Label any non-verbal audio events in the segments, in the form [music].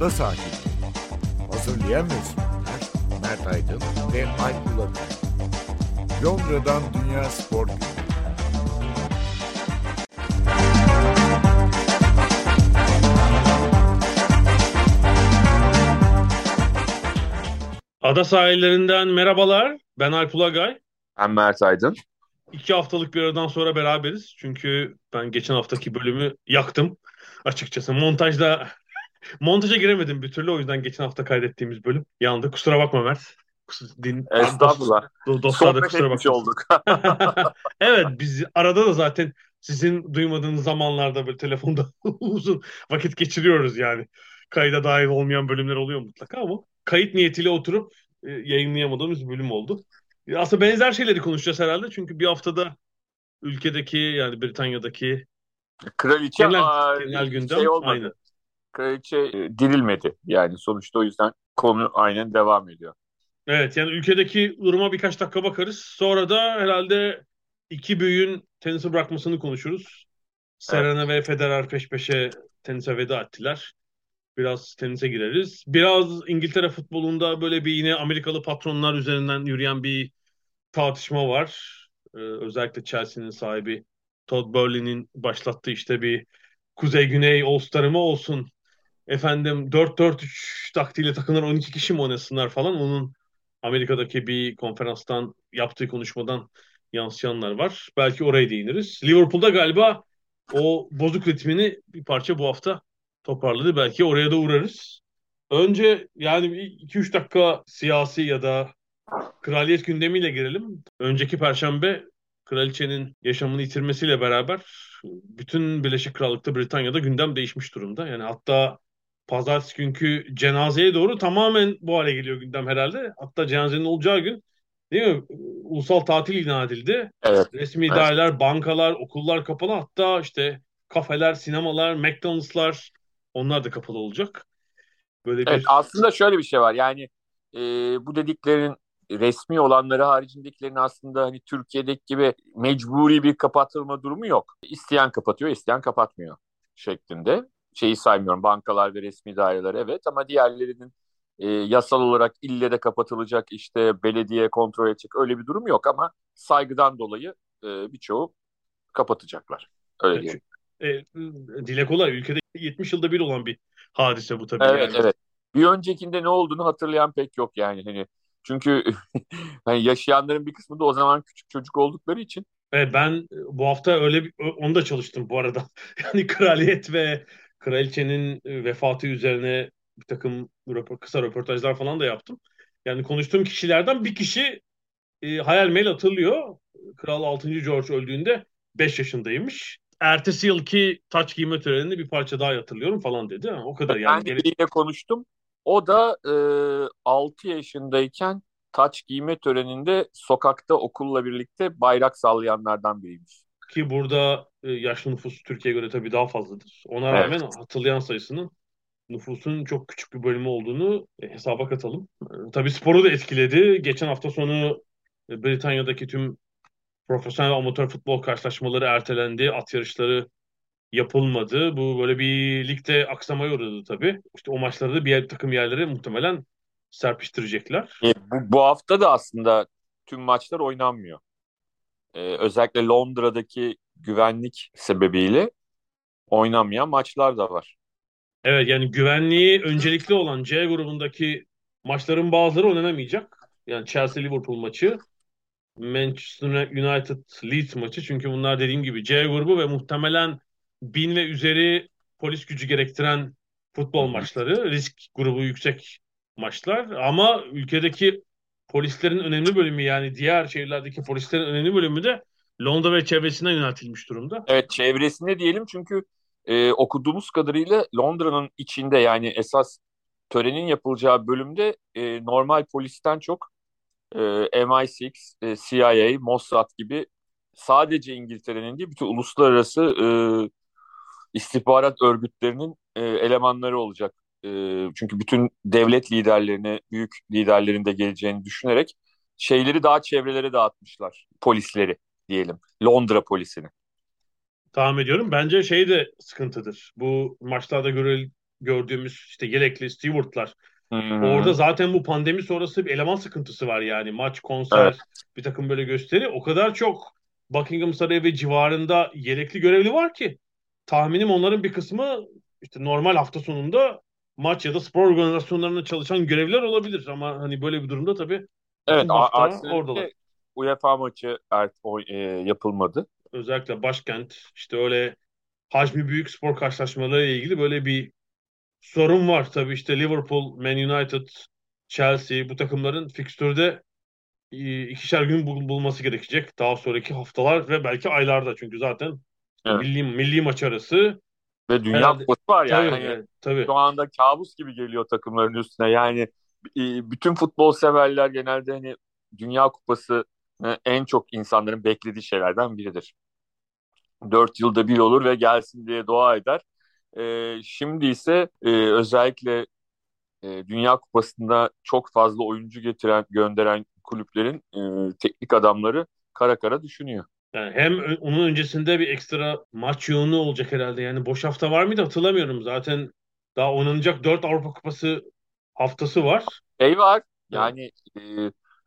Ada Sahili. Hazırlayan ve sunanlar Mert Aydın ve Alp Ulagay. Londra'dan Dünya Spor Günü. Ada sahillerinden merhabalar. Ben Alp Ulagay. Ben Mert Aydın. İki haftalık bir aradan sonra beraberiz. Çünkü ben geçen haftaki bölümü yaktım. Açıkçası montajda montaja giremedim bir türlü. O yüzden geçen hafta kaydettiğimiz bölüm yandı. Kusura bakma Mert. Din, Estağfurullah. Dost, dostlar kusura bakma. olduk. [laughs] evet biz arada da zaten sizin duymadığınız zamanlarda böyle telefonda [laughs] uzun vakit geçiriyoruz yani. Kayda dahil olmayan bölümler oluyor mutlaka ama kayıt niyetiyle oturup e, yayınlayamadığımız bir bölüm oldu. E, Aslında benzer şeyleri konuşacağız herhalde çünkü bir haftada ülkedeki yani Britanya'daki Kraliçe genel, genel gündem şey olmadı. aynı. Kraliçe e, dirilmedi. Yani sonuçta o yüzden konu aynen devam ediyor. Evet yani ülkedeki duruma birkaç dakika bakarız. Sonra da herhalde iki büyüğün tenisi bırakmasını konuşuruz. Serena ve Federer peş peşe tenise veda ettiler. Biraz tenise gireriz. Biraz İngiltere futbolunda böyle bir yine Amerikalı patronlar üzerinden yürüyen bir tartışma var. Ee, özellikle Chelsea'nin sahibi Todd Boehly'nin başlattığı işte bir Kuzey-Güney All-Star'ı mı olsun? Efendim 4-4-3 taktiğiyle takımlar 12 kişi mi oynasınlar falan. Onun Amerika'daki bir konferanstan yaptığı konuşmadan yansıyanlar var. Belki oraya değiniriz. Liverpool'da galiba o bozuk ritmini bir parça bu hafta toparladı. Belki oraya da uğrarız. Önce yani 2-3 dakika siyasi ya da kraliyet gündemiyle girelim. Önceki perşembe kraliçenin yaşamını yitirmesiyle beraber bütün Birleşik Krallık'ta Britanya'da gündem değişmiş durumda. Yani hatta pazartesi günkü cenazeye doğru tamamen bu hale geliyor gündem herhalde. Hatta cenazenin olacağı gün değil mi? Ulusal tatil ilan edildi. Evet. Resmi Evet. daireler, bankalar, okullar kapalı. Hatta işte kafeler, sinemalar, McDonald'slar onlar da kapalı olacak. Böyle bir Evet aslında şöyle bir şey var. Yani e, bu dediklerin resmi olanları haricindekilerin aslında hani Türkiye'deki gibi mecburi bir kapatılma durumu yok. İsteyen kapatıyor, isteyen kapatmıyor şeklinde. Şeyi saymıyorum bankalar ve resmi daireler evet ama diğerlerinin e, yasal olarak ille de kapatılacak işte belediye kontrol edecek öyle bir durum yok ama saygıdan dolayı e, birçoğu kapatacaklar. Öyle diyelim. e, dile kolay. Ülkede 70 yılda bir olan bir hadise bu tabii. Evet yani. evet. Bir öncekinde ne olduğunu hatırlayan pek yok yani hani çünkü [laughs] hani yaşayanların bir kısmı da o zaman küçük çocuk oldukları için Evet, ben bu hafta öyle bir, onu da çalıştım bu arada. [laughs] Yani kraliyet ve kraliçenin vefatı üzerine bir takım röpo- kısa röportajlar falan da yaptım. Yani konuştuğum kişilerden bir kişi e, hayal meyil hatırlıyor. Kral 6. George öldüğünde 5 yaşındaymış. Ertesi yılki taç giyme törenini bir parça daha hatırlıyorum falan dedi. Ha, o kadar yani. ben de biriyle konuştum. O da e, 6 yaşındayken taç giyme töreninde sokakta okulla birlikte bayrak sallayanlardan biriymiş. Ki burada e, yaşlı nüfus Türkiye'ye göre tabii daha fazladır. Ona Evet. rağmen hatırlayan sayısının nüfusun çok küçük bir bölümü olduğunu e, hesaba katalım. E, tabii sporu da etkiledi. Geçen hafta sonu e, Britanya'daki tüm profesyonel amatör futbol karşılaşmaları ertelendi. At yarışları yapılmadı. Bu böyle bir ligde aksamaya uğradı tabii. İşte o maçları da bir yer- takım yerlere muhtemelen serpiştirecekler. E, bu, bu hafta da aslında tüm maçlar oynanmıyor. E, özellikle Londra'daki güvenlik sebebiyle oynanmayan maçlar da var. Evet yani güvenliği öncelikli olan C grubundaki maçların bazıları oynanamayacak. Yani Chelsea-Liverpool maçı, Manchester United-Leeds maçı. Çünkü bunlar dediğim gibi C grubu ve muhtemelen bin ve üzeri polis gücü gerektiren futbol maçları. Risk grubu yüksek maçlar. Ama ülkedeki polislerin önemli bölümü yani diğer şehirlerdeki polislerin önemli bölümü de Londra ve çevresine yöneltilmiş durumda. Evet çevresinde diyelim çünkü e, okuduğumuz kadarıyla Londra'nın içinde yani esas törenin yapılacağı bölümde e, normal polisten çok e, MI6, e, CIA, Mossad gibi sadece İngiltere'nin değil bütün uluslararası e, istihbarat örgütlerinin e, elemanları olacak. E, çünkü bütün devlet liderlerini, büyük liderlerin de geleceğini düşünerek şeyleri daha çevrelere dağıtmışlar. Polisleri diyelim. Londra polisini. tahmin ediyorum. Bence şey de sıkıntıdır. Bu maçlarda görül, gördüğümüz işte yelekli Stewart'lar. Hı-hı. Orada zaten bu pandemi sonrası bir eleman sıkıntısı var yani. Maç, konser, evet. bir takım böyle gösteri. O kadar çok Buckingham Sarayı ve civarında yelekli görevli var ki tahminim onların bir kısmı işte normal hafta sonunda maç ya da spor organizasyonlarında çalışan görevliler olabilir ama hani böyle bir durumda tabii evet oradalar. UEFA maçı ert, o, e, yapılmadı. Özellikle başkent işte öyle hacmi büyük spor karşılaşmaları ile ilgili böyle bir sorun var. Tabii işte Liverpool, Man United, Chelsea bu takımların fikstürde e, ikişer gün bul- bulması gerekecek. Daha sonraki haftalar ve belki aylarda çünkü zaten evet. milli, milli maç arası ve Dünya Herhalde, Kupası var yani. Tabii, hani tabii. Şu anda kabus gibi geliyor takımların üstüne. Yani e, bütün futbol severler genelde hani Dünya Kupası e, en çok insanların beklediği şeylerden biridir. Dört yılda bir olur ve gelsin diye dua eder. E, şimdi ise e, özellikle e, Dünya Kupası'nda çok fazla oyuncu getiren, gönderen kulüplerin e, teknik adamları kara kara düşünüyor. Yani hem onun öncesinde bir ekstra maç yoğunluğu olacak herhalde. Yani boş hafta var mıydı hatırlamıyorum. Zaten daha oynanacak 4 Avrupa Kupası haftası var. Şey var. Yani e,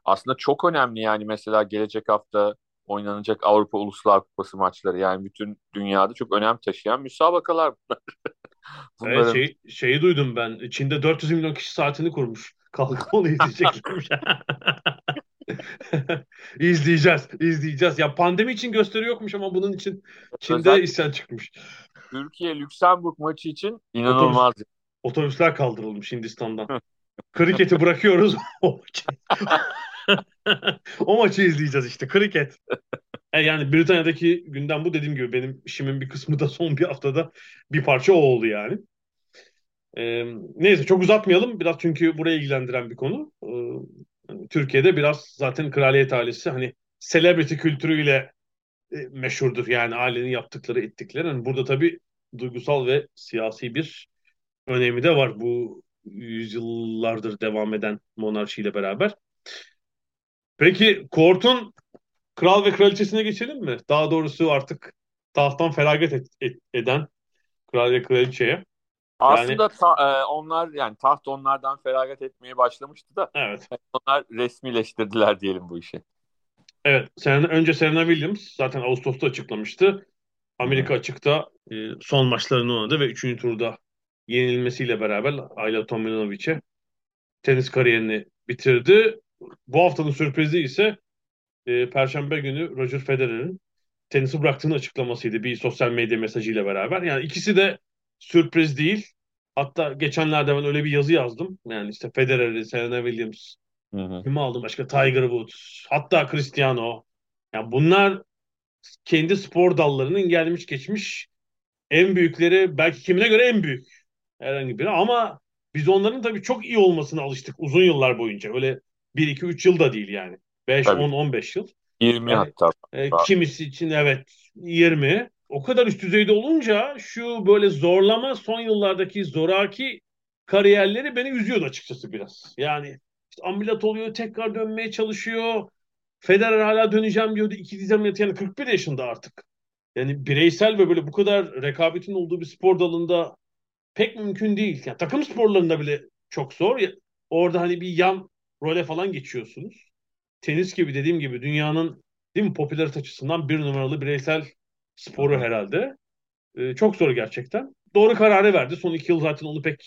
aslında çok önemli yani mesela gelecek hafta oynanacak Avrupa Uluslar Kupası maçları. Yani bütün dünyada çok önem taşıyan müsabakalar bunlar. [laughs] Bunların... Evet, şey, şeyi duydum ben. Çin'de 400 milyon kişi saatini kurmuş. Kalkıp onu izleyeceklermiş. [laughs] [laughs] İzleyeceğiz, izleyeceğiz. Ya pandemi için gösteri yokmuş ama bunun için Çin'de Özellikle isyan çıkmış. Türkiye-Lüksemburg maçı için inanılmaz. Otobüs, otobüsler kaldırılmış Hindistan'dan. [laughs] Kriketi bırakıyoruz. [laughs] o maçı. o maçı izleyeceğiz işte. Kriket. E, yani Britanya'daki gündem bu dediğim gibi benim işimin bir kısmı da son bir haftada bir parça o oldu yani. Ee, neyse çok uzatmayalım biraz çünkü buraya ilgilendiren bir konu. Ee, Türkiye'de biraz zaten kraliyet ailesi hani celebrity kültürüyle e, meşhurdur yani ailenin yaptıkları ettikleri. Yani burada tabii duygusal ve siyasi bir önemi de var bu yüzyıllardır devam eden monarşiyle beraber. Peki Kort'un kral ve kraliçesine geçelim mi? Daha doğrusu artık tahttan feragat et, et, eden kral ve kraliçeye. Aslında yani, ta, e, onlar yani taht onlardan feragat etmeye başlamıştı da. Evet. Onlar resmileştirdiler diyelim bu işi. Evet. Sen, önce Serena Williams zaten Ağustos'ta açıklamıştı. Amerika açıkta e, son maçlarını oynadı ve 3. turda yenilmesiyle beraber Ayla Tominovic'e tenis kariyerini bitirdi. Bu haftanın sürprizi ise e, Perşembe günü Roger Federer'in tenisi bıraktığını açıklamasıydı bir sosyal medya mesajıyla beraber. Yani ikisi de sürpriz değil. Hatta geçenlerde ben öyle bir yazı yazdım. Yani işte Federer'i, Serena Williams, kimi aldım başka Tiger Woods, hatta Cristiano. Yani bunlar kendi spor dallarının gelmiş geçmiş en büyükleri belki kimine göre en büyük herhangi biri ama biz onların tabii çok iyi olmasına alıştık uzun yıllar boyunca. Öyle 1 2 3 yıl da değil yani. 5 10 15 yıl. 20 yani, hatta. E, kimisi için evet 20 o kadar üst düzeyde olunca şu böyle zorlama son yıllardaki zoraki kariyerleri beni üzüyordu açıkçası biraz. Yani işte ameliyat oluyor, tekrar dönmeye çalışıyor. Federer hala döneceğim diyordu. İki dizem yani 41 yaşında artık. Yani bireysel ve böyle bu kadar rekabetin olduğu bir spor dalında pek mümkün değil. Yani takım sporlarında bile çok zor. Orada hani bir yan role falan geçiyorsunuz. Tenis gibi dediğim gibi dünyanın değil mi popülarite açısından bir numaralı bireysel sporu herhalde. Ee, çok zor gerçekten. Doğru kararı verdi. Son iki yıl zaten onu pek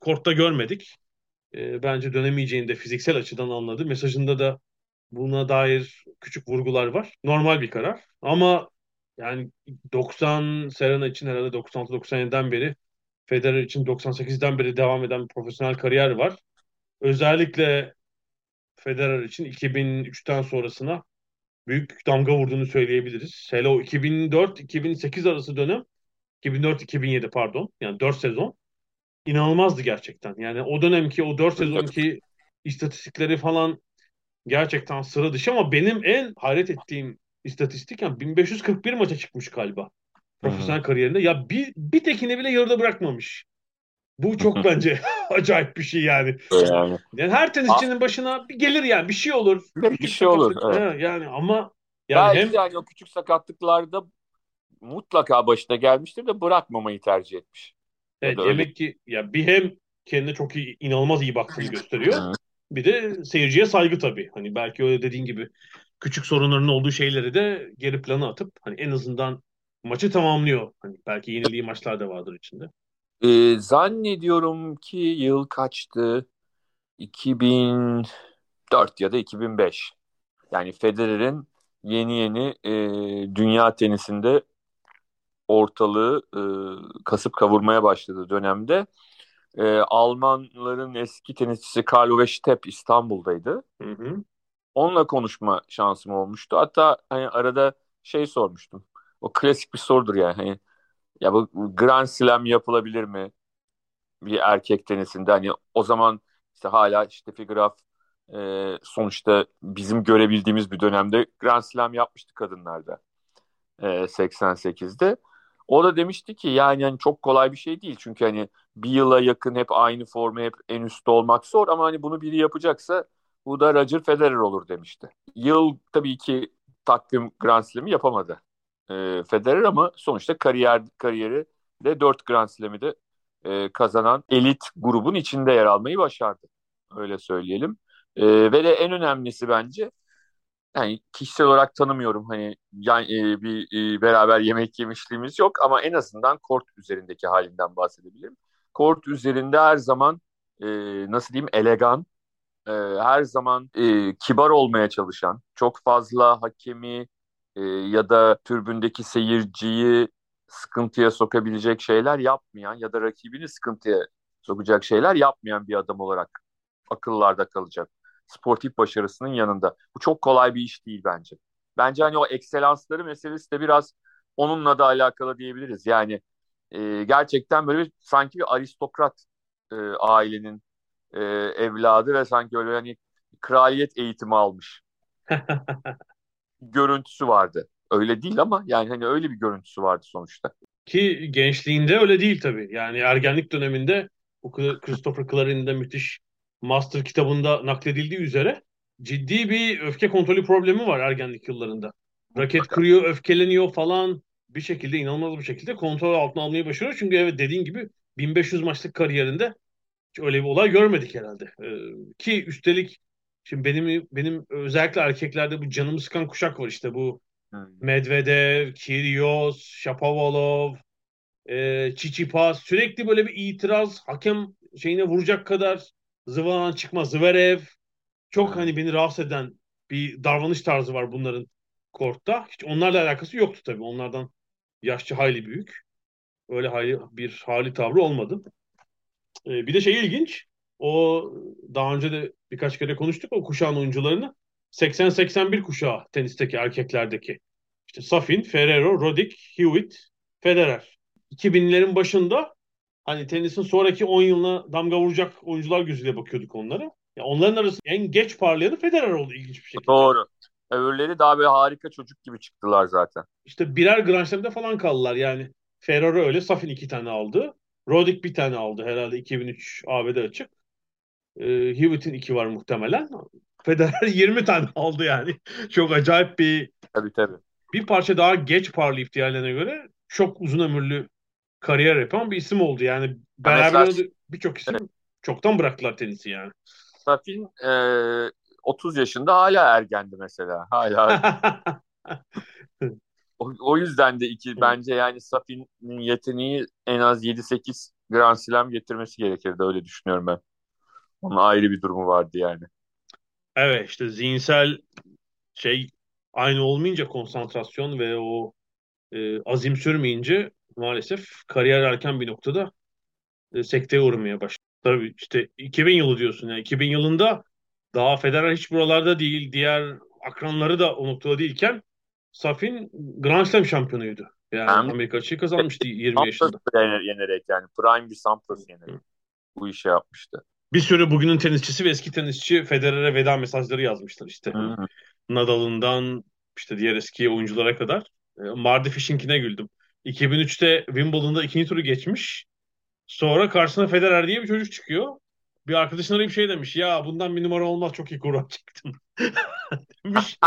kortta görmedik. Ee, bence dönemeyeceğini de fiziksel açıdan anladı. Mesajında da buna dair küçük vurgular var. Normal bir karar. Ama yani 90 Serena için herhalde 96-97'den beri Federer için 98'den beri devam eden bir profesyonel kariyer var. Özellikle Federer için 2003'ten sonrasına büyük damga vurduğunu söyleyebiliriz. Hele o 2004-2008 arası dönem 2004-2007 pardon yani 4 sezon inanılmazdı gerçekten. Yani o dönemki o 4 sezonki istatistikleri falan gerçekten sıra dışı ama benim en hayret ettiğim istatistik yani 1541 maça çıkmış galiba profesyonel kariyerinde. Ya bir, bir tekini bile yarıda bırakmamış. Bu çok [laughs] bence [laughs] acayip bir şey yani. Yani, yani her tenisçinin başına bir gelir yani bir şey olur. Bir, bir şey olur. Evet. Yani ama yani Belki hem... yani o küçük sakatlıklarda mutlaka başına gelmiştir de bırakmamayı tercih etmiş. Evet demek ki ya bir hem kendine çok iyi, inanılmaz iyi baktığını gösteriyor. Bir de seyirciye saygı tabii. Hani belki öyle dediğin gibi küçük sorunların olduğu şeyleri de geri plana atıp hani en azından maçı tamamlıyor. Hani belki yenildiği maçlar da vardır içinde. Ee, zannediyorum ki yıl kaçtı? 2004 ya da 2005. Yani Federer'in yeni yeni e, dünya tenisinde ortalığı e, kasıp kavurmaya başladığı dönemde e, Almanların eski tenisçisi Carlo Stepp İstanbul'daydı. Hı hı. Onunla konuşma şansım olmuştu. Hatta hani arada şey sormuştum. O klasik bir sorudur yani. Hani ya bu Grand Slam yapılabilir mi? Bir erkek tenisinde hani o zaman işte hala işte Graf e, sonuçta bizim görebildiğimiz bir dönemde Grand Slam yapmıştı kadınlarda e, 88'de. O da demişti ki yani hani çok kolay bir şey değil. Çünkü hani bir yıla yakın hep aynı formu hep en üstte olmak zor ama hani bunu biri yapacaksa bu da Roger Federer olur demişti. Yıl tabii ki takvim Grand Slam'i yapamadı e, Federer ama sonuçta kariyer kariyeri de 4 Grand Slam'i de e, kazanan elit grubun içinde yer almayı başardı. Öyle söyleyelim. E, ve de en önemlisi bence yani kişisel olarak tanımıyorum hani yani e, bir e, beraber yemek yemişliğimiz yok ama en azından kort üzerindeki halinden bahsedebilirim. Kort üzerinde her zaman e, nasıl diyeyim elegan, e, her zaman e, kibar olmaya çalışan, çok fazla hakemi e, ya da türbündeki seyirciyi sıkıntıya sokabilecek şeyler yapmayan ya da rakibini sıkıntıya sokacak şeyler yapmayan bir adam olarak akıllarda kalacak sportif başarısının yanında. Bu çok kolay bir iş değil bence. Bence hani o ekselansları meselesi de biraz onunla da alakalı diyebiliriz. Yani e, gerçekten böyle bir sanki bir aristokrat e, ailenin e, evladı ve sanki öyle hani kraliyet eğitimi almış [laughs] görüntüsü vardı. Öyle değil ama yani hani öyle bir görüntüsü vardı sonuçta. Ki gençliğinde öyle değil tabii. Yani ergenlik döneminde bu Christopher Claren'in de müthiş master kitabında nakledildiği üzere ciddi bir öfke kontrolü problemi var ergenlik yıllarında. Raket kırıyor, öfkeleniyor falan bir şekilde inanılmaz bir şekilde kontrol altına almayı başarıyor. Çünkü evet dediğin gibi 1500 maçlık kariyerinde hiç öyle bir olay görmedik herhalde. Ee, ki üstelik şimdi benim benim özellikle erkeklerde bu canımı sıkan kuşak var işte bu hmm. Medvedev, Kyrgios, Shapovalov, e, Çiçipas sürekli böyle bir itiraz hakem şeyine vuracak kadar Zıvanan çıkma Zverev çok hani beni rahatsız eden bir davranış tarzı var bunların kortta. Hiç onlarla alakası yoktu tabii. Onlardan yaşça hayli büyük. Öyle hayli, bir hali tavrı olmadı. Ee, bir de şey ilginç. O daha önce de birkaç kere konuştuk o kuşağın oyuncularını. 80-81 kuşağı tenisteki erkeklerdeki. İşte Safin, Ferrero, Roddick, Hewitt, Federer. 2000'lerin başında hani tenisin sonraki 10 yılına damga vuracak oyuncular gözüyle bakıyorduk onlara. Ya onların arasında en geç parlayanı Federer oldu ilginç bir şekilde. Doğru. Öbürleri daha böyle harika çocuk gibi çıktılar zaten. İşte birer Grand Slam'de falan kaldılar yani. Ferrero öyle. Safin iki tane aldı. Roddick bir tane aldı herhalde 2003 ABD açık. Ee, Hewitt'in iki var muhtemelen. Federer [laughs] 20 tane aldı yani. Çok acayip bir tabii, tabii. bir parça daha geç parlayıp diğerlerine göre çok uzun ömürlü kariyer yapan bir isim oldu. Yani beraber birçok isim evet. çoktan bıraktılar tenisi yani. Safin e, 30 yaşında hala ergendi mesela. Hala. [laughs] o, o yüzden de iki bence yani Safin'in yeteneği en az 7-8 Grand Slam getirmesi gerekirdi öyle düşünüyorum ben. Onun ayrı bir durumu vardı yani. Evet işte zihinsel şey aynı olmayınca konsantrasyon ve o e, azim sürmeyince maalesef kariyer erken bir noktada e, sekteye uğramaya başladı. Tabii işte 2000 yılı diyorsun. Yani 2000 yılında daha Federer hiç buralarda değil. Diğer akranları da o noktada değilken Safin Grand Slam şampiyonuydu. Yani Hem Amerika açığı kazanmıştı 20 yaşında. yenerek yani prime bir Sampras yenerek bu işi yapmıştı. Bir sürü bugünün tenisçisi ve eski tenisçi Federer'e veda mesajları yazmışlar işte. Hı-hı. Nadal'ından işte diğer eski oyunculara kadar. E, Mardy Fish'inkine güldüm. 2003'te Wimbledon'da ikinci turu geçmiş. Sonra karşısına Federer diye bir çocuk çıkıyor. Bir arkadaşın arayıp şey demiş. Ya bundan bir numara olmaz çok iyi kura çektim. [laughs] demiş.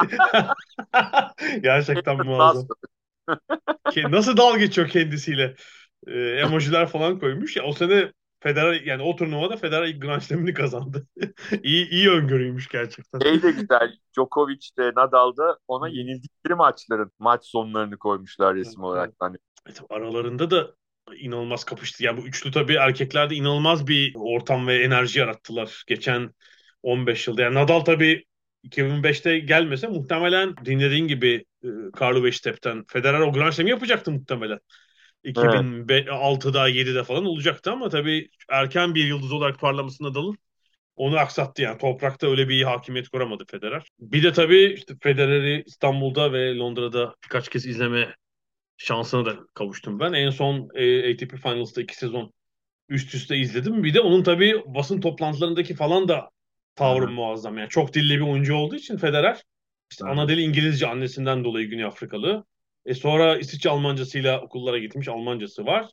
[laughs] Gerçekten muazzam. Nasıl dalga geçiyor kendisiyle. e, emojiler falan koymuş. Ya o sene Federer yani o turnuvada Federer ilk Grand Slam'ini kazandı. [laughs] İyi iyi öngörüymüş gerçekten. Şey de güzel. Djokovic de Nadal da ona yenildikleri maçların maç sonlarını koymuşlar resim olarak. Hani Evet, aralarında da inanılmaz kapıştı. Yani bu üçlü tabii erkeklerde inanılmaz bir ortam ve enerji yarattılar geçen 15 yılda. Yani Nadal tabii 2005'te gelmese muhtemelen dinlediğin gibi e, Carlo Beştep'ten Federer o Grand Slam'i yapacaktı muhtemelen. 2006'da 7'de falan olacaktı ama tabii erken bir yıldız olarak parlaması Nadal'ın onu aksattı yani. Toprakta öyle bir hakimiyet kuramadı Federer. Bir de tabii işte Federer'i İstanbul'da ve Londra'da birkaç kez izleme şansına da kavuştum ben. En son e, ATP Finals'ta iki sezon üst üste izledim. Bir de onun tabii basın toplantılarındaki falan da tavrı Hı. muazzam. Yani çok dilli bir oyuncu olduğu için Federer işte ana dili İngilizce annesinden dolayı Güney Afrikalı. E sonra İsviçre Almancasıyla okullara gitmiş. Almancası var.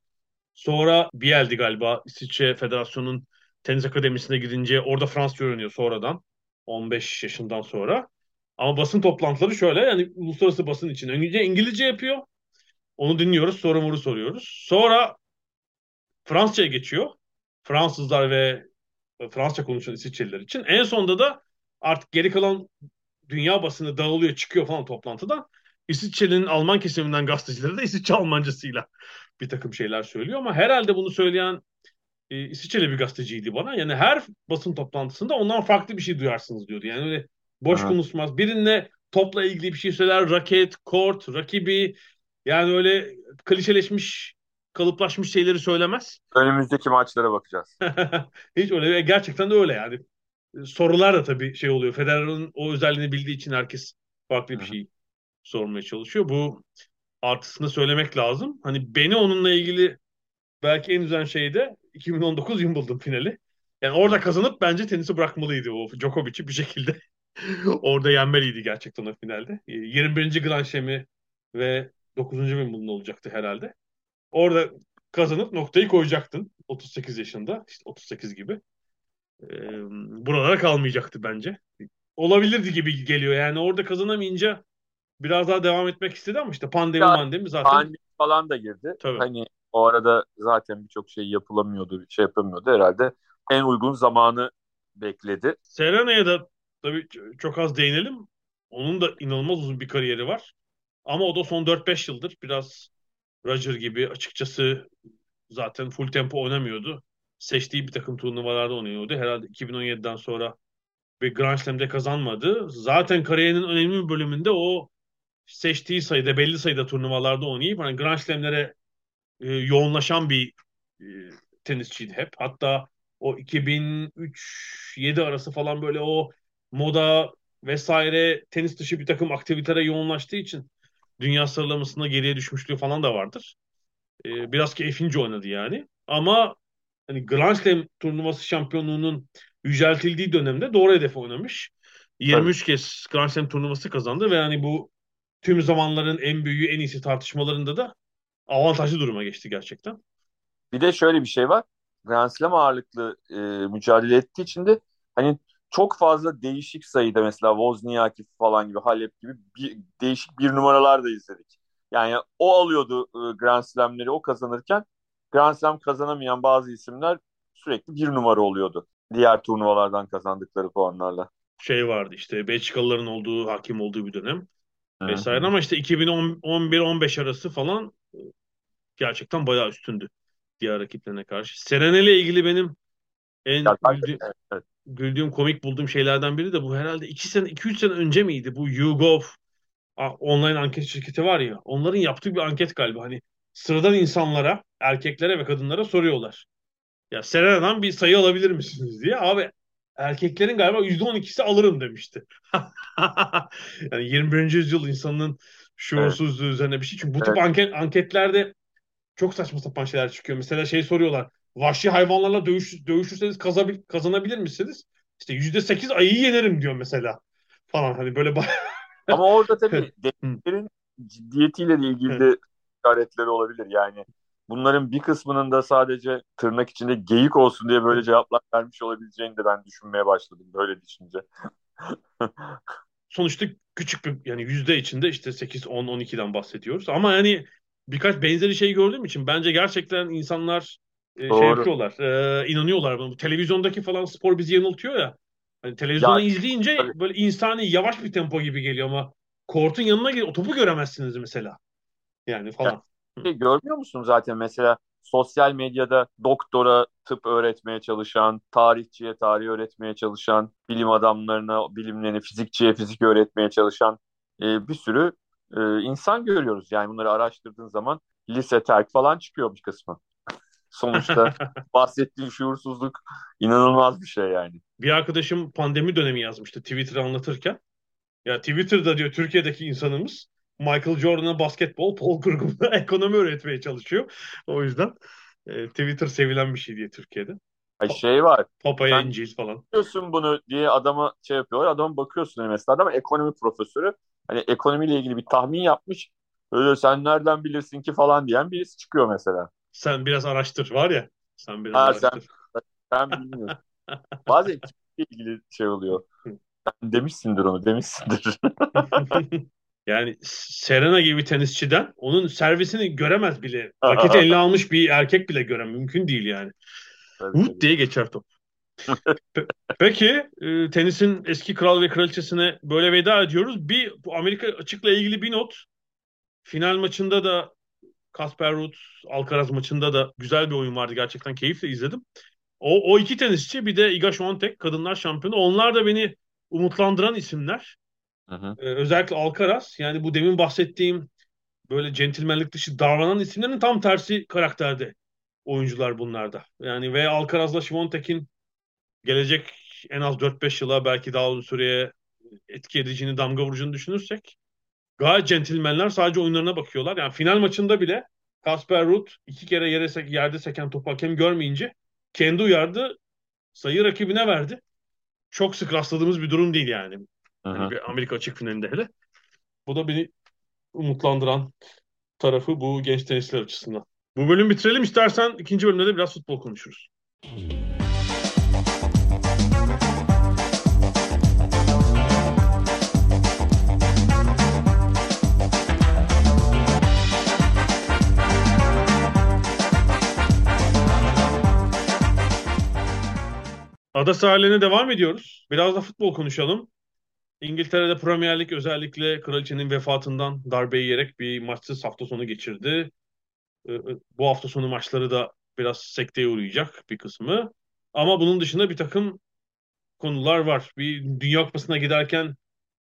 Sonra Biel'di galiba İsviçre Federasyonu'nun tenis akademisine gidince orada Fransızca öğreniyor sonradan. 15 yaşından sonra. Ama basın toplantıları şöyle yani uluslararası basın için. Önce İngilizce yapıyor. Onu dinliyoruz. Soru soruyoruz. Sonra Fransızca'ya geçiyor. Fransızlar ve Fransızca konuşan İsviçreliler için. En sonunda da artık geri kalan dünya basını dağılıyor, çıkıyor falan toplantıda. İsviçre'nin Alman kesiminden gazetecileri de İsviçre Almancasıyla bir takım şeyler söylüyor ama herhalde bunu söyleyen e, İsviçreli bir gazeteciydi bana. Yani her basın toplantısında ondan farklı bir şey duyarsınız diyordu. Yani öyle boş Aha. konuşmaz. Birinde topla ilgili bir şey söyler. Raket, kort, rakibi yani öyle klişeleşmiş, kalıplaşmış şeyleri söylemez. Önümüzdeki maçlara bakacağız. [laughs] Hiç öyle. Gerçekten de öyle yani. Sorular da tabii şey oluyor. Federer'in o özelliğini bildiği için herkes farklı bir şey sormaya çalışıyor. Bu artısını söylemek lazım. Hani beni onunla ilgili belki en üzen şey de 2019 Wimbledon finali. Yani orada kazanıp bence tenisi bırakmalıydı o Djokovic'i bir şekilde. [laughs] orada yenmeliydi gerçekten o finalde. 21. Grand Slam'i ve 9. Wimbledon olacaktı herhalde. Orada kazanıp noktayı koyacaktın 38 yaşında. işte 38 gibi. Ee, buralara kalmayacaktı bence. Olabilirdi gibi geliyor. Yani orada kazanamayınca biraz daha devam etmek istedi ama işte pandemi ya, pandemi zaten. Pandemi falan da girdi. Tabii. Hani o arada zaten birçok şey yapılamıyordu, şey yapamıyordu herhalde. En uygun zamanı bekledi. Serena'ya da tabii çok az değinelim. Onun da inanılmaz uzun bir kariyeri var. Ama o da son 4-5 yıldır biraz Roger gibi açıkçası zaten full tempo oynamıyordu. Seçtiği bir takım turnuvalarda oynuyordu. Herhalde 2017'den sonra bir Grand Slam'de kazanmadı. Zaten kariyerinin önemli bir bölümünde o seçtiği sayıda belli sayıda turnuvalarda oynayıp hani Grand Slam'lere e, yoğunlaşan bir e, tenisçiydi hep. Hatta o 2003-7 arası falan böyle o moda vesaire tenis dışı bir takım aktivitelere yoğunlaştığı için dünya sıralamasında geriye düşmüşlüğü falan da vardır. E, biraz keyfince oynadı yani. Ama hani Grand Slam turnuvası şampiyonluğunun yüceltildiği dönemde doğru hedef oynamış. 23 evet. kez Grand Slam turnuvası kazandı ve hani bu tüm zamanların en büyüğü, en iyisi tartışmalarında da avantajlı duruma geçti gerçekten. Bir de şöyle bir şey var. Grand Slam ağırlıklı e, mücadele ettiği için de hani çok fazla değişik sayıda mesela Wozniacki falan gibi Halep gibi bir, değişik bir numaralar da izledik. Yani o alıyordu e, Grand Slam'leri o kazanırken Grand Slam kazanamayan bazı isimler sürekli bir numara oluyordu. Diğer turnuvalardan kazandıkları puanlarla. Şey vardı işte Belçikalıların olduğu, hakim olduğu bir dönem. Vesaire ama işte 2011-15 arası falan e, gerçekten bayağı üstündü diğer rakiplerine karşı. Serena ile ilgili benim en ya, güldüğüm, evet, evet. güldüğüm, komik bulduğum şeylerden biri de bu herhalde 2 sene 2 3 sene önce miydi? Bu YouGov online anket şirketi var ya. Onların yaptığı bir anket galiba. Hani sıradan insanlara, erkeklere ve kadınlara soruyorlar. Ya Serena'dan bir sayı alabilir misiniz diye. Abi erkeklerin galiba %12'si alırım demişti. [laughs] yani 21. yüzyıl insanının şuursuzluğu evet. üzerine bir şey. Çünkü bu tip evet. anket, anketlerde çok saçma sapan şeyler çıkıyor. Mesela şey soruyorlar. Vahşi hayvanlarla dövüş, dövüşürseniz kazabil, kazanabilir misiniz? İşte yüzde sekiz ayıyı yenerim diyor mesela. Falan hani böyle Ama orada tabii [laughs] deneklerin ciddiyetiyle ilgili de işaretleri olabilir. Yani bunların bir kısmının da sadece tırnak içinde geyik olsun diye böyle cevaplar vermiş olabileceğini de ben düşünmeye başladım böyle düşünce. [laughs] Sonuçta küçük bir yani yüzde içinde işte 8, 10, 12'den bahsediyoruz. Ama yani birkaç benzeri şey gördüğüm için bence gerçekten insanlar e, şey yapıyorlar, e, inanıyorlar. Bu televizyondaki falan spor bizi yanıltıyor ya. Hani televizyonu Ya, izleyince tabii. böyle insani yavaş bir tempo gibi geliyor ama kortun yanına gel o topu göremezsiniz mesela. Yani falan. Şey görmüyor musun zaten mesela sosyal medyada doktora tıp öğretmeye çalışan, tarihçiye tarih öğretmeye çalışan, bilim adamlarına bilimlerini, fizikçiye fizik öğretmeye çalışan e, bir sürü e, insan görüyoruz. Yani bunları araştırdığın zaman lise terk falan çıkıyor bir kısmı. [laughs] Sonuçta [laughs] bahsettiğin şuursuzluk inanılmaz bir şey yani. Bir arkadaşım pandemi dönemi yazmıştı Twitter'ı anlatırken. Ya Twitter'da diyor Türkiye'deki insanımız Michael Jordan'a basketbol, Paul Kurgum'a [laughs] ekonomi öğretmeye çalışıyor. O yüzden e, Twitter sevilen bir şey diye Türkiye'de. Ay şey var. Papaya Sen- İncil falan. Bakıyorsun bunu diye adama şey yapıyorlar. Adama bakıyorsun hani mesela adam ekonomi profesörü. Hani ekonomiyle ilgili bir tahmin yapmış. Öyle sen nereden bilirsin ki falan diyen birisi çıkıyor mesela. Sen biraz araştır var ya. Sen biraz Ha, sen- araştır. Ben bilmiyorum. [laughs] Bazen kimle ilgili şey oluyor. Sen demişsindir onu demişsindir. [laughs] Yani Serena gibi bir tenisçiden onun servisini göremez bile. [laughs] Raketi eline almış bir erkek bile göremez. Mümkün değil yani. Tabii. diye geçer top. Pe- Peki e, tenisin eski kral ve kraliçesine böyle veda ediyoruz. Bir bu Amerika açıkla ilgili bir not. Final maçında da Kasper Ruud Alcaraz maçında da güzel bir oyun vardı. Gerçekten keyifle izledim. O, o iki tenisçi bir de Iga Świątek kadınlar şampiyonu. Onlar da beni umutlandıran isimler. Ee, özellikle Alcaraz yani bu demin bahsettiğim böyle centilmenlik dışı davranan isimlerin tam tersi karakterde oyuncular bunlarda. Yani ve Alcaraz'la Świątek'in gelecek en az 4-5 yıla belki daha uzun süreye etki edeceğini, damga vuracağını düşünürsek gayet centilmenler sadece oyunlarına bakıyorlar. Yani final maçında bile Kasper Ruud iki kere yere sek- yerde seken topu hakem görmeyince kendi uyardı, sayı rakibine verdi. Çok sık rastladığımız bir durum değil yani. Hani bir Amerika açık finalinde hele. Bu da beni umutlandıran tarafı bu genç tenisçiler açısından. Bu bölüm bitirelim. İstersen ikinci bölümde de biraz futbol konuşuruz. Ada sahaline devam ediyoruz. Biraz da futbol konuşalım. İngiltere'de Premier Lig özellikle kraliçenin vefatından darbe yiyerek bir maçsız hafta sonu geçirdi. Ee, Bu hafta sonu maçları da biraz sekteye uğrayacak bir kısmı. Ama bunun dışında bir takım konular var. Bir Dünya Kupası'na giderken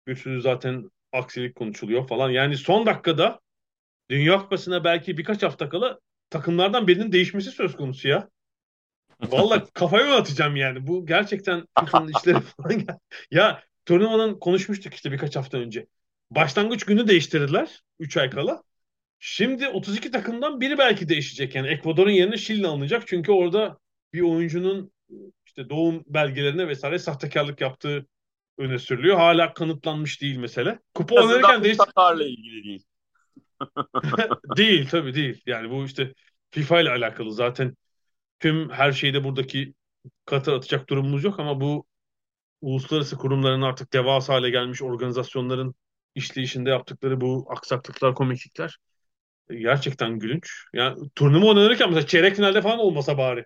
bir sürü zaten aksilik konuşuluyor falan. Yani son dakikada Dünya Kupası'na belki birkaç hafta kala takımlardan birinin değişmesi söz konusu ya. Vallahi kafaya mı atacağım yani? Bu gerçekten işleri falan. Ya turnuvanın konuşmuştuk işte birkaç hafta önce. Başlangıç günü değiştirdiler 3 ay kala. Şimdi 32 takımdan biri belki değişecek. Yani Ekvador'un yerine Şili alınacak. Çünkü orada bir oyuncunun işte doğum belgelerine vesaire sahtekarlık yaptığı öne sürülüyor. Hala kanıtlanmış değil mesele. Kupa oynarken bu Katar'la ilgili değil. [laughs] değil tabii değil. Yani bu işte FIFA ile alakalı zaten tüm her şeyde buradaki Katar atacak durumumuz yok ama bu uluslararası kurumların artık devasa hale gelmiş organizasyonların işleyişinde yaptıkları bu aksaklıklar, komiklikler e, gerçekten gülünç. Yani turnuva oynanırken mesela çeyrek finalde falan olmasa bari.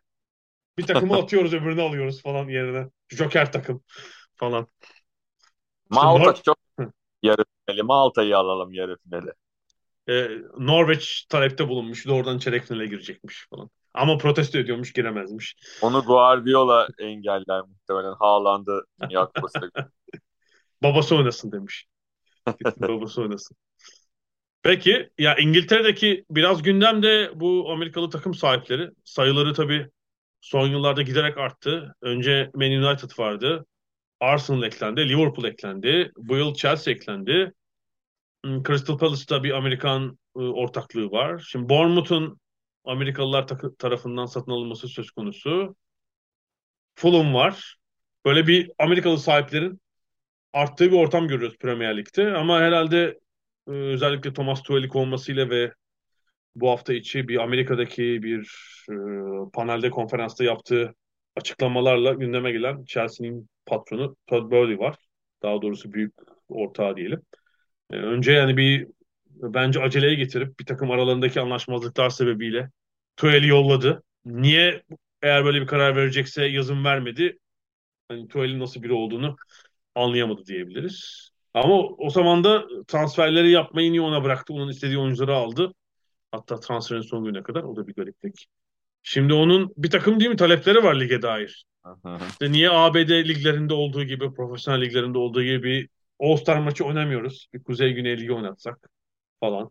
Bir takımı [laughs] atıyoruz öbürünü alıyoruz falan yerine. Joker takım falan. Malta Nor- çok yarı finali. Malta'yı alalım yarı finali. Ee, Norveç talepte bulunmuş. Doğrudan çeyrek finale girecekmiş falan. Ama protesto ediyormuş giremezmiş. Onu Guardiola engeller muhtemelen. Haaland'ı Dünya Kupası'na. [laughs] Babası oynasın demiş. Babası oynasın. Peki ya İngiltere'deki biraz gündemde bu Amerikalı takım sahipleri. Sayıları tabii son yıllarda giderek arttı. Önce Man United vardı. Arsenal eklendi. Liverpool eklendi. Bu yıl Chelsea eklendi. Hmm, Crystal Palace'da bir Amerikan e, ortaklığı var. Şimdi Bournemouth'un Amerikalılar tarafından satın alınması söz konusu. Fulham var. Böyle bir Amerikalı sahiplerin arttığı bir ortam görüyoruz Premier Lig'de. Ama herhalde e, özellikle Thomas Tuchel olmasıyla ve bu hafta içi bir Amerika'daki bir e, panelde konferansta yaptığı açıklamalarla gündeme gelen Chelsea'nin patronu Todd Bowley var. Daha doğrusu büyük ortağı diyelim. E, önce yani bir bence aceleye getirip bir takım aralarındaki anlaşmazlıklar sebebiyle Tuhel'i yolladı. Niye eğer böyle bir karar verecekse yazın vermedi? Hani Tuhel'in nasıl biri olduğunu anlayamadı diyebiliriz. Ama o zaman da transferleri yapmayı niye ona bıraktı? Onun istediği oyuncuları aldı. Hatta transferin son gününe kadar. O da bir gariplik. Şimdi onun bir takım değil mi talepleri var lige dair. İşte niye ABD liglerinde olduğu gibi, profesyonel liglerinde olduğu gibi bir All-Star maçı oynamıyoruz? Bir Kuzey Güney Ligi oynatsak falan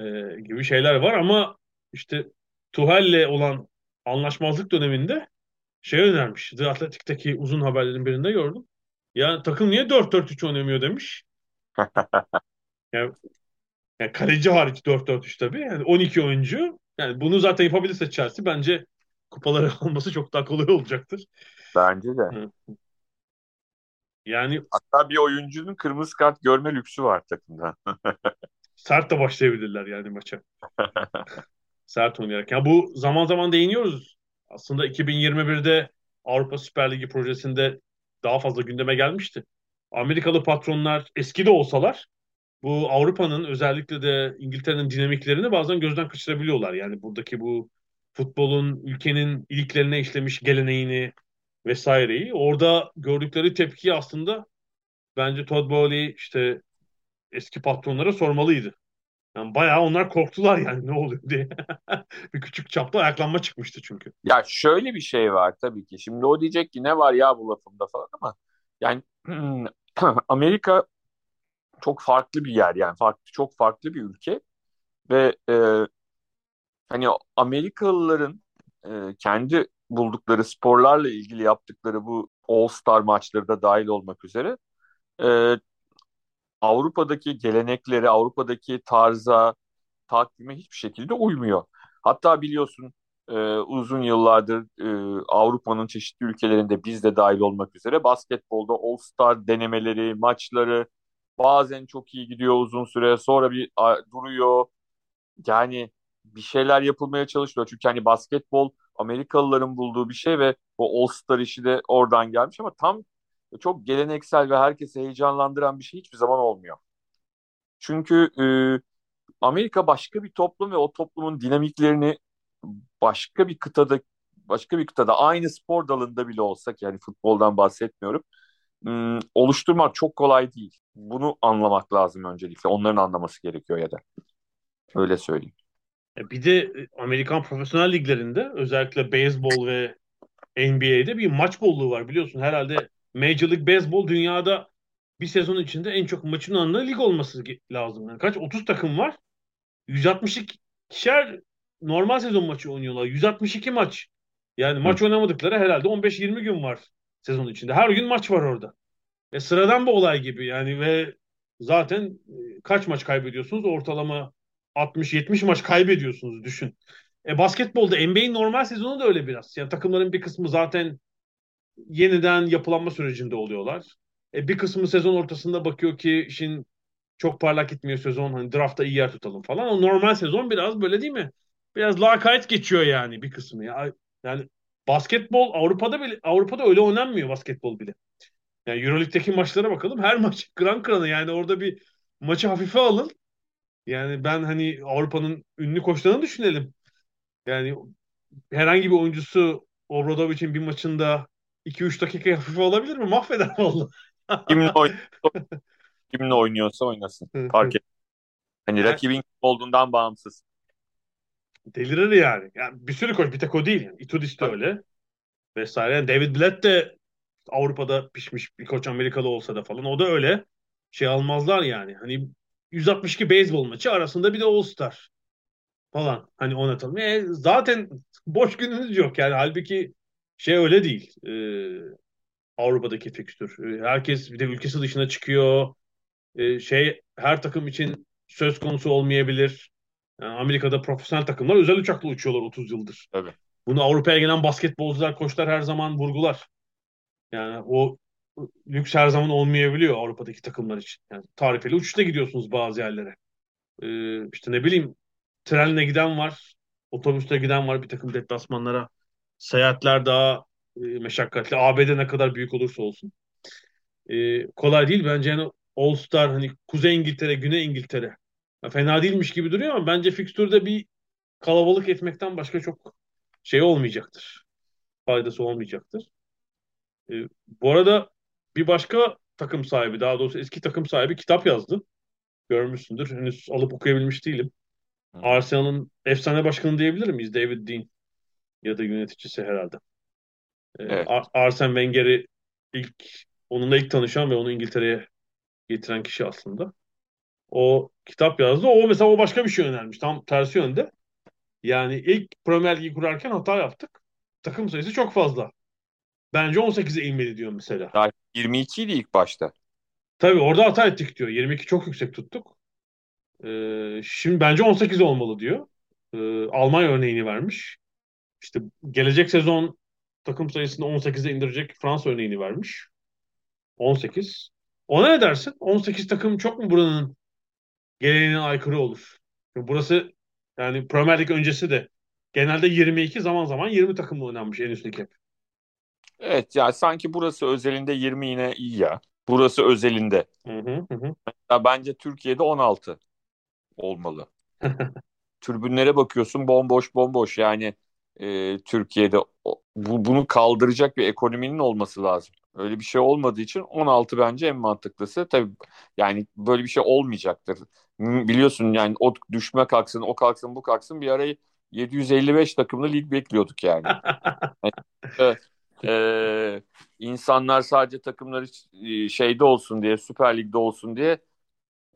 ee, gibi şeyler var ama işte Tuhel'le olan anlaşmazlık döneminde şey önermiş. The Athletic'teki uzun haberlerin birinde gördüm. Ya takım niye 4-4-3 oynamıyor demiş. [laughs] yani, yani kaleci hariç 4-4-3 tabii. Yani 12 oyuncu. Yani bunu zaten yapabilirse Chelsea bence kupaları [laughs] alması çok daha kolay olacaktır. Bence de. Yani hatta bir oyuncunun kırmızı kart görme lüksü var takımda. [laughs] sert de başlayabilirler yani maça. [laughs] sert oynayarak. Yani bu zaman zaman değiniyoruz. Aslında 2021'de Avrupa Süper Ligi projesinde daha fazla gündeme gelmişti. Amerikalı patronlar eski de olsalar bu Avrupa'nın özellikle de İngiltere'nin dinamiklerini bazen gözden kaçırabiliyorlar. Yani buradaki bu futbolun ülkenin iliklerine işlemiş geleneğini vesaireyi orada gördükleri tepkiyi aslında bence Todd Bowley işte eski patronlara sormalıydı. Yani bayağı onlar korktular yani [laughs] ne oluyor diye. [laughs] bir küçük çapta ayaklanma çıkmıştı çünkü. Ya şöyle bir şey var tabii ki. Şimdi o diyecek ki ne var ya bu lafımda falan ama yani [clears throat] Amerika çok farklı bir yer yani farklı çok farklı bir ülke ve e, hani Amerikalıların e, kendi buldukları sporlarla ilgili yaptıkları bu All Star maçları da dahil olmak üzere e, Avrupa'daki gelenekleri, Avrupa'daki tarza, takvime hiçbir şekilde uymuyor. Hatta biliyorsun e, uzun yıllardır e, Avrupa'nın çeşitli ülkelerinde biz de dahil olmak üzere basketbolda All-Star denemeleri, maçları bazen çok iyi gidiyor uzun süre sonra bir a, duruyor. Yani bir şeyler yapılmaya çalışıyor. Çünkü hani basketbol Amerikalıların bulduğu bir şey ve o All-Star işi de oradan gelmiş ama tam çok geleneksel ve herkesi heyecanlandıran bir şey hiçbir zaman olmuyor. Çünkü e, Amerika başka bir toplum ve o toplumun dinamiklerini başka bir kıtada başka bir kıtada aynı spor dalında bile olsak yani futboldan bahsetmiyorum oluşturmak çok kolay değil. Bunu anlamak lazım öncelikle. Onların anlaması gerekiyor ya da. Öyle söyleyeyim. Bir de Amerikan profesyonel liglerinde özellikle beyzbol ve NBA'de bir maç bolluğu var biliyorsun. Herhalde Major League Baseball dünyada bir sezon içinde en çok maçın oynadığı lig olması lazım. Yani kaç? 30 takım var. 162 kişer normal sezon maçı oynuyorlar. 162 maç. Yani Hı. maç oynamadıkları herhalde 15-20 gün var sezon içinde. Her gün maç var orada. E sıradan bir olay gibi yani ve zaten e, kaç maç kaybediyorsunuz? Ortalama 60-70 maç kaybediyorsunuz düşün. E basketbolda NBA'in normal sezonu da öyle biraz. Yani takımların bir kısmı zaten yeniden yapılanma sürecinde oluyorlar. E, bir kısmı sezon ortasında bakıyor ki işin çok parlak gitmiyor sezon. Hani draftta iyi yer tutalım falan. O normal sezon biraz böyle değil mi? Biraz lakayt geçiyor yani bir kısmı. Ya. Yani basketbol Avrupa'da bile Avrupa'da öyle oynanmıyor basketbol bile. Yani EuroLeague'deki maçlara bakalım. Her [laughs] maç kıran kırana yani orada bir maçı hafife alın. Yani ben hani Avrupa'nın ünlü koçlarını düşünelim. Yani herhangi bir oyuncusu Obradovic'in bir maçında 2-3 dakika hafife olabilir mi? Mahveder valla. Kimle, [laughs] oynuyorsa, kimle oynuyorsa oynasın. Fark et. Hani rakibin olduğundan bağımsız. Delirir yani. yani. Bir sürü koç bir tek o değil. Yani. Itudis de öyle. Vesaire. Yani David Blatt de Avrupa'da pişmiş bir koç Amerikalı olsa da falan. O da öyle. Şey almazlar yani. Hani 162 beyzbol maçı arasında bir de All Star falan. Hani oynatalım. E, zaten boş gününüz yok yani. Halbuki şey öyle değil. E, Avrupa'daki fikstür. E, herkes bir de ülkesi dışına çıkıyor. E, şey her takım için söz konusu olmayabilir. Yani Amerika'da profesyonel takımlar özel uçakla uçuyorlar 30 yıldır. Evet. Bunu Avrupa'ya gelen basketbolcular, koçlar her zaman vurgular. Yani o lüks her zaman olmayabiliyor Avrupa'daki takımlar için. Yani tarifeli uçuşta gidiyorsunuz bazı yerlere. Ee, işte ne bileyim trenle giden var, otobüste giden var bir takım deplasmanlara. Seyahatler daha e, meşakkatli. ABD ne kadar büyük olursa olsun. E, kolay değil bence yani All Star hani Kuzey İngiltere, Güney İngiltere fena değilmiş gibi duruyor ama bence fikstürde bir kalabalık etmekten başka çok şey olmayacaktır. Faydası olmayacaktır. E, bu arada bir başka takım sahibi, daha doğrusu eski takım sahibi kitap yazdı. Görmüşsündür. Henüz alıp okuyabilmiş değilim. Arsenal'ın efsane başkanı diyebilir miyiz? David Dean ya da yöneticisi herhalde. Ee, Evet. Ar- Arsene Wenger'i ilk onunla ilk tanışan ve onu İngiltere'ye getiren kişi aslında. O kitap yazdı. O mesela o başka bir şey önermiş. Tam tersi yönde. Yani ilk Premier Ligi kurarken hata yaptık. Takım sayısı çok fazla. Bence 18'e inmeli diyor mesela. Daha 22 idi ilk başta. Tabii orada hata ettik diyor. 22 çok yüksek tuttuk. Ee, şimdi bence 18 olmalı diyor. Ee, Almanya örneğini vermiş. İşte gelecek sezon takım sayısını 18'e indirecek Fransa örneğini vermiş. 18. Ona ne dersin? 18 takım çok mu buranın geleneğine aykırı olur? Çünkü burası yani Premier Lig öncesi de genelde 22 zaman zaman 20 takımla oynanmış en üstteki hep. Evet yani sanki burası özelinde 20 yine iyi ya. Burası özelinde. Hı hı hı. hı. Ya bence Türkiye'de 16 olmalı. [laughs] Tribünlere bakıyorsun bomboş bomboş yani e, Türkiye'de bu, bunu kaldıracak bir ekonominin olması lazım. Öyle bir şey olmadığı için 16 bence en mantıklısı. Tabii yani böyle bir şey olmayacaktır. Biliyorsun yani o düşme kalksın, o kalksın, bu kalksın bir arayı 755 takımlı lig bekliyorduk yani. [laughs] Ee, insanlar sadece takımları e, şeyde olsun diye, Süper Lig'de olsun diye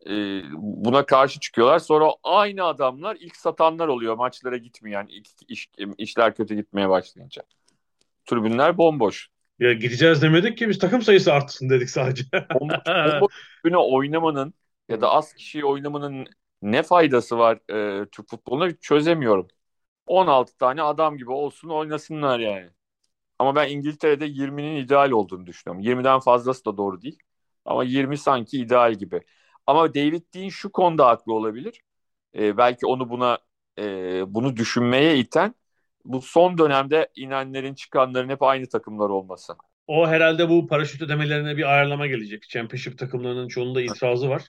e, buna karşı çıkıyorlar. Sonra aynı adamlar ilk satanlar oluyor maçlara gitmeyen, ilk iş, işler kötü gitmeye başlayınca. Tribünler bomboş. Ya gideceğiz demedik ki biz takım sayısı artsın dedik sadece. [laughs] Tribüne oynamanın ya da az kişiyi oynamanın ne faydası var e, Türk futboluna çözemiyorum. 16 tane adam gibi olsun oynasınlar yani. Ama ben İngiltere'de 20'nin ideal olduğunu düşünüyorum. 20'den fazlası da doğru değil. Ama 20 sanki ideal gibi. Ama David Dean şu konuda haklı olabilir. Ee, belki onu buna e, bunu düşünmeye iten bu son dönemde inenlerin çıkanların hep aynı takımlar olması. O herhalde bu paraşüt ödemelerine bir ayarlama gelecek. Championship takımlarının çoğunda itirazı var.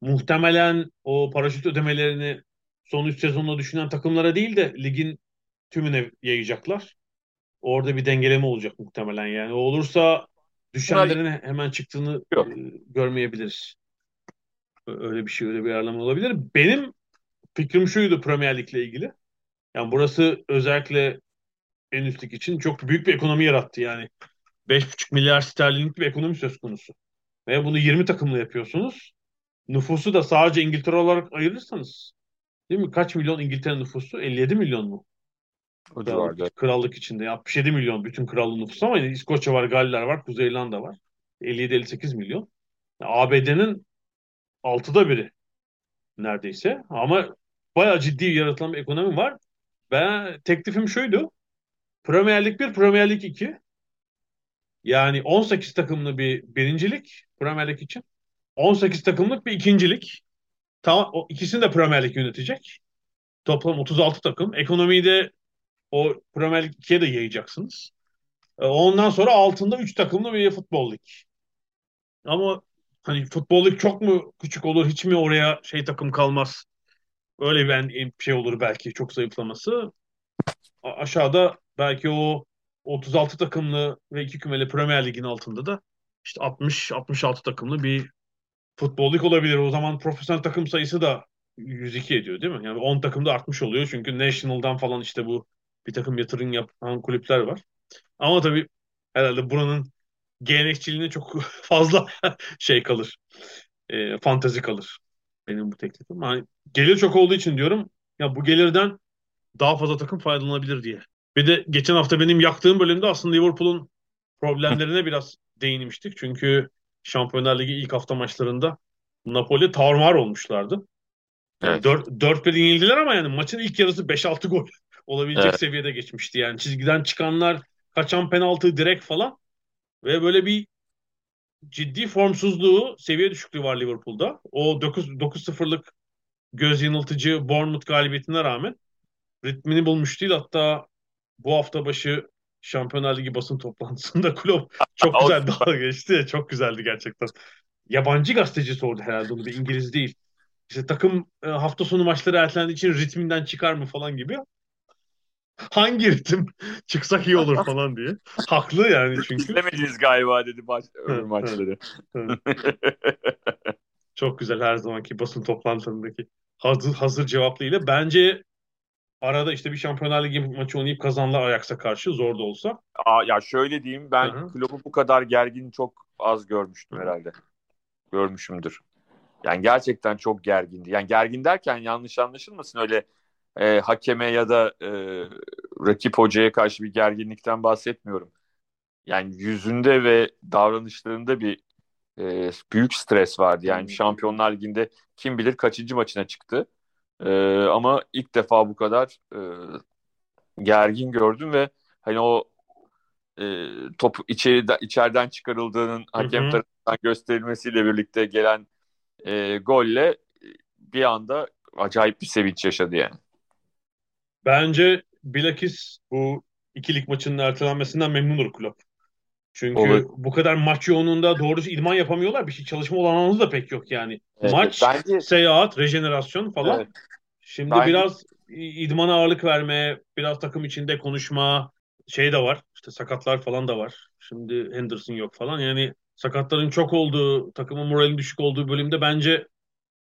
Muhtemelen o paraşüt ödemelerini son 3 sezonda düşünen takımlara değil de ligin tümüne yayacaklar. Orada bir dengeleme olacak muhtemelen yani. O olursa düşenlerin hemen çıktığını Yok. e, görmeyebiliriz. Öyle bir şey, öyle bir ayarlama olabilir. Benim fikrim şuydu Premier Lig'le ilgili. Yani burası özellikle en üst lig için çok büyük bir ekonomi yarattı yani. 5,5 milyar sterlinlik bir ekonomi söz konusu. Ve bunu 20 takımla yapıyorsunuz. Nüfusu da sadece İngiltere olarak ayırırsanız değil mi? Kaç milyon İngiltere nüfusu? 57 milyon mu? O civarda. Krallık, krallık içinde. 67 milyon bütün krallığın nüfusu ama İskoçya var, Galler var, Kuzey İrlanda var. 57-58 milyon. Yani ABD'nin altıda biri neredeyse. Ama bayağı ciddi yaratılan bir ekonomi var. Ben teklifim şuydu. Premier Lig 1, Premier Lig 2. Yani 18 takımlı bir birincilik Premier Lig için. 18 takımlık bir ikincilik. Tamam, o ikisini de Premier Lig yönetecek. Toplam 36 takım. Ekonomiyi de o Premier Lig 2'ye de yayacaksınız. E, Ondan sonra altında 3 takımlı bir futbol lig. Ama hani futbol lig çok mu küçük olur, hiç mi oraya şey takım kalmaz? Öyle bir şey olur belki çok zayıflaması. A- aşağıda belki o 36 takımlı ve iki kümeli Premier Lig'in altında da işte 60-66 takımlı bir futbol lig olabilir. O zaman profesyonel takım sayısı da 102 ediyor değil mi? Yani 10 takım da artmış oluyor. Çünkü National'dan falan işte bu bir takım yatırım yapan kulüpler var. Ama tabii herhalde buranın gelenekçiliğine çok [laughs] fazla şey kalır. E, fantezi kalır. Benim bu teklifim. Yani gelir çok olduğu için diyorum ya bu gelirden daha fazla takım faydalanabilir diye. Bir de geçen hafta benim yaktığım bölümde aslında Liverpool'un problemlerine [laughs] biraz değinmiştik. Çünkü Şampiyonlar Ligi ilk hafta maçlarında Napoli tarumar olmuşlardı. Yani Evet. 4, 4-1 yenildiler ama yani maçın ilk yarısı 5-6 gol olabilecek Evet. seviyede geçmişti. Yani çizgiden çıkanlar, kaçan penaltı direkt falan ve böyle bir ciddi formsuzluğu, seviye düşüklüğü var Liverpool'da. O 9 9-0'lık göz yanıltıcı Bournemouth galibiyetine rağmen ritmini bulmuş değil. Hatta bu hafta başı Şampiyonlar Ligi basın toplantısında [laughs] Klopp çok güzel dalga geçti. Çok güzeldi gerçekten. Yabancı gazeteci sordu herhalde onu bir İngiliz değil. işte takım e, hafta sonu maçları ertelendiği için ritminden çıkar mı falan gibi. Hangi ritim [laughs] çıksak iyi olur [laughs] falan diye. Haklı yani çünkü. İzlemediniz galiba dedi maç, öbür maçları. [laughs] Çok güzel her zamanki basın toplantılarındaki hazır, hazır cevaplıyla. Bence arada işte bir Şampiyonlar Ligi maçı oynayıp kazandılar Ajax'a karşı zor da olsa. Aa, ya şöyle diyeyim ben. Klopp'u bu kadar gergin çok az görmüştüm herhalde. Görmüşümdür. Yani gerçekten çok gergindi. Yani gergin derken yanlış anlaşılmasın öyle e, hakeme ya da e, rakip hocaya karşı bir gerginlikten bahsetmiyorum. Yani yüzünde ve davranışlarında bir e, büyük stres vardı. Yani Şampiyonlar Ligi'nde kim bilir kaçıncı maçına çıktı. E, ama ilk defa bu kadar e, gergin gördüm ve hani o e, top içeriden içeriden çıkarıldığının hakem Hı hı. tarafından gösterilmesiyle birlikte gelen e, golle bir anda acayip bir sevinç yaşadı yani. Bence bilakis bu ikilik maçının ertelenmesinden memnundur kulüp. Çünkü Olur. bu kadar maç yoğunluğunda doğrusu idman yapamıyorlar. Bir şey çalışma olanağınız da pek yok yani. Evet, Maç, bence seyahat, rejenerasyon falan. evet, Şimdi Bence- biraz idmana ağırlık verme, biraz takım içinde konuşma şey de var. İşte sakatlar falan da var. Şimdi Henderson yok falan. Yani sakatların çok olduğu, takımın moralinin düşük olduğu bölümde bence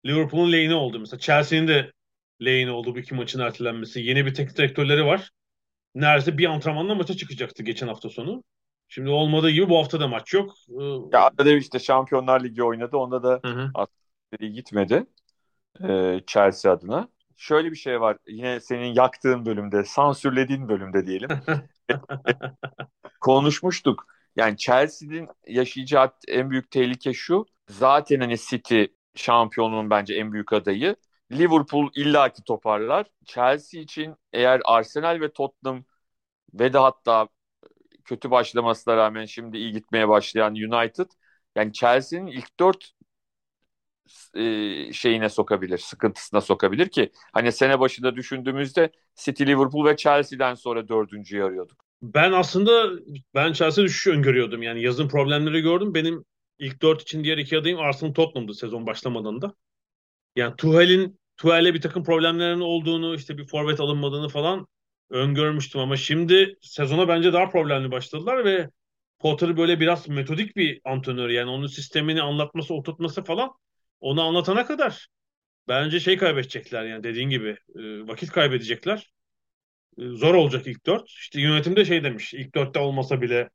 Liverpool'un lehine oldu. Mesela Chelsea'nin de lehine oldu bu iki maçın ertelenmesi. Yeni bir teknik direktörleri var. Neredeyse bir antrenmanla maça çıkacaktı geçen hafta sonu. Şimdi olmadığı gibi bu hafta da maç yok. Ee, ya arada işte Şampiyonlar Ligi oynadı. Onda da iyi gitmedi e, Chelsea adına. Şöyle bir şey var. Yine senin yaktığın bölümde, sansürlediğin bölümde diyelim. [laughs] Konuşmuştuk. Yani Chelsea'nin yaşayacağı en büyük tehlike şu. Zaten hani City şampiyonluğun bence en büyük adayı. Liverpool illaki toparlar. Chelsea için eğer Arsenal ve Tottenham ve de hatta kötü başlamasına rağmen şimdi iyi gitmeye başlayan United yani Chelsea'nin ilk dört e, şeyine sokabilir, sıkıntısına sokabilir ki hani sene başında düşündüğümüzde City, Liverpool ve Chelsea'den sonra dördüncüyü arıyorduk. Ben aslında ben Chelsea düşüşü öngörüyordum. Yani yazın problemleri gördüm. Benim ilk dört için diğer iki adayım Arsenal Tottenham'dı sezon başlamadan da. Yani Tuchel'in Tuchel'e bir takım problemlerin olduğunu, işte bir forvet alınmadığını falan öngörmüştüm ama şimdi sezona bence daha problemli başladılar ve Potter böyle biraz metodik bir antrenör yani onun sistemini anlatması, oturtması falan onu anlatana kadar bence şey kaybedecekler yani dediğin gibi e, vakit kaybedecekler. E, Zor olacak ilk dört. İşte yönetimde şey demiş ilk dörtte olmasa bile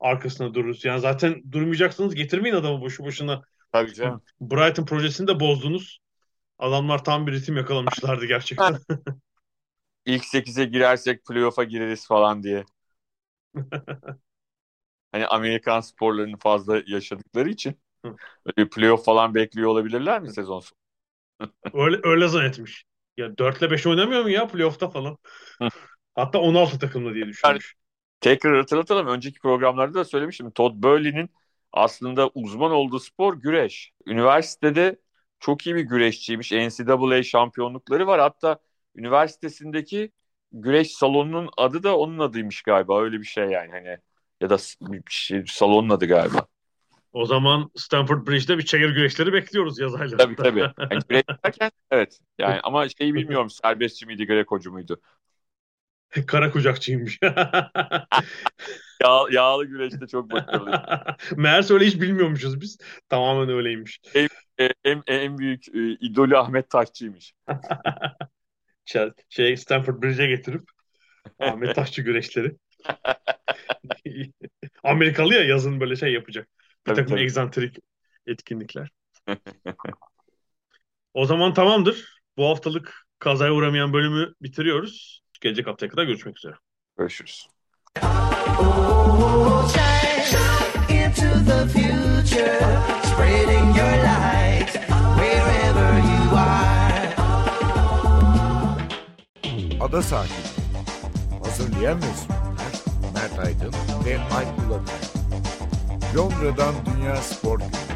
arkasında dururuz. Yani zaten durmayacaksınız getirmeyin adamı boşu boşuna. Tabii canım. Brighton projesini de bozdunuz. Adamlar tam bir ritim yakalamışlardı gerçekten. [laughs] İlk 8'e girersek playoff'a gireriz falan diye. [laughs] hani Amerikan sporlarını fazla yaşadıkları için bir playoff falan bekliyor olabilirler mi sezon sonu? [laughs] öyle, öyle zannetmiş. Ya 4 ile 5 oynamıyor mu ya playoff'ta falan? Hatta 16 takımlı diye düşünmüş. Tekrar hatırlatalım. Önceki programlarda da söylemiştim. Todd Burley'nin aslında uzman olduğu spor güreş. Üniversitede çok iyi bir güreşçiymiş. NCAA şampiyonlukları var. Hatta üniversitesindeki güreş salonunun adı da onun adıymış galiba. Öyle bir şey yani hani ya da bir şey, salonun adı galiba. O zaman Stanford Bridge'de bir çeker güreşleri bekliyoruz yaz aylarında. Tabii tabii. Yani güreş derken evet. Yani [laughs] ama şeyi bilmiyorum serbestçi miydi, grekocu muydu? [laughs] Kara kucakçıymış. [laughs] Yağ, yağlı güreşte çok başarılı. [laughs] Meğerse öyle hiç bilmiyormuşuz biz. Tamamen öyleymiş. E, en, en büyük e, idolü Ahmet Taşçı'ymış. Şey Stanford Bridge'e getirip Ahmet Taşçı güreşleri. Amerikalı ya yazın böyle şey yapacak. Bir Tabii, takım tabii. egzantrik etkinlikler. O zaman tamamdır. Bu haftalık kazaya uğramayan bölümü bitiriyoruz. Gelecek haftaya kadar görüşmek üzere. Görüşürüz. Oh, shine into the future, spreading your light wherever you are. Ada Sahili. Hazırlayan ve sunanlar Mert Aydın ve Alp Ulagay. Londra'dan Dünya Spor Günü.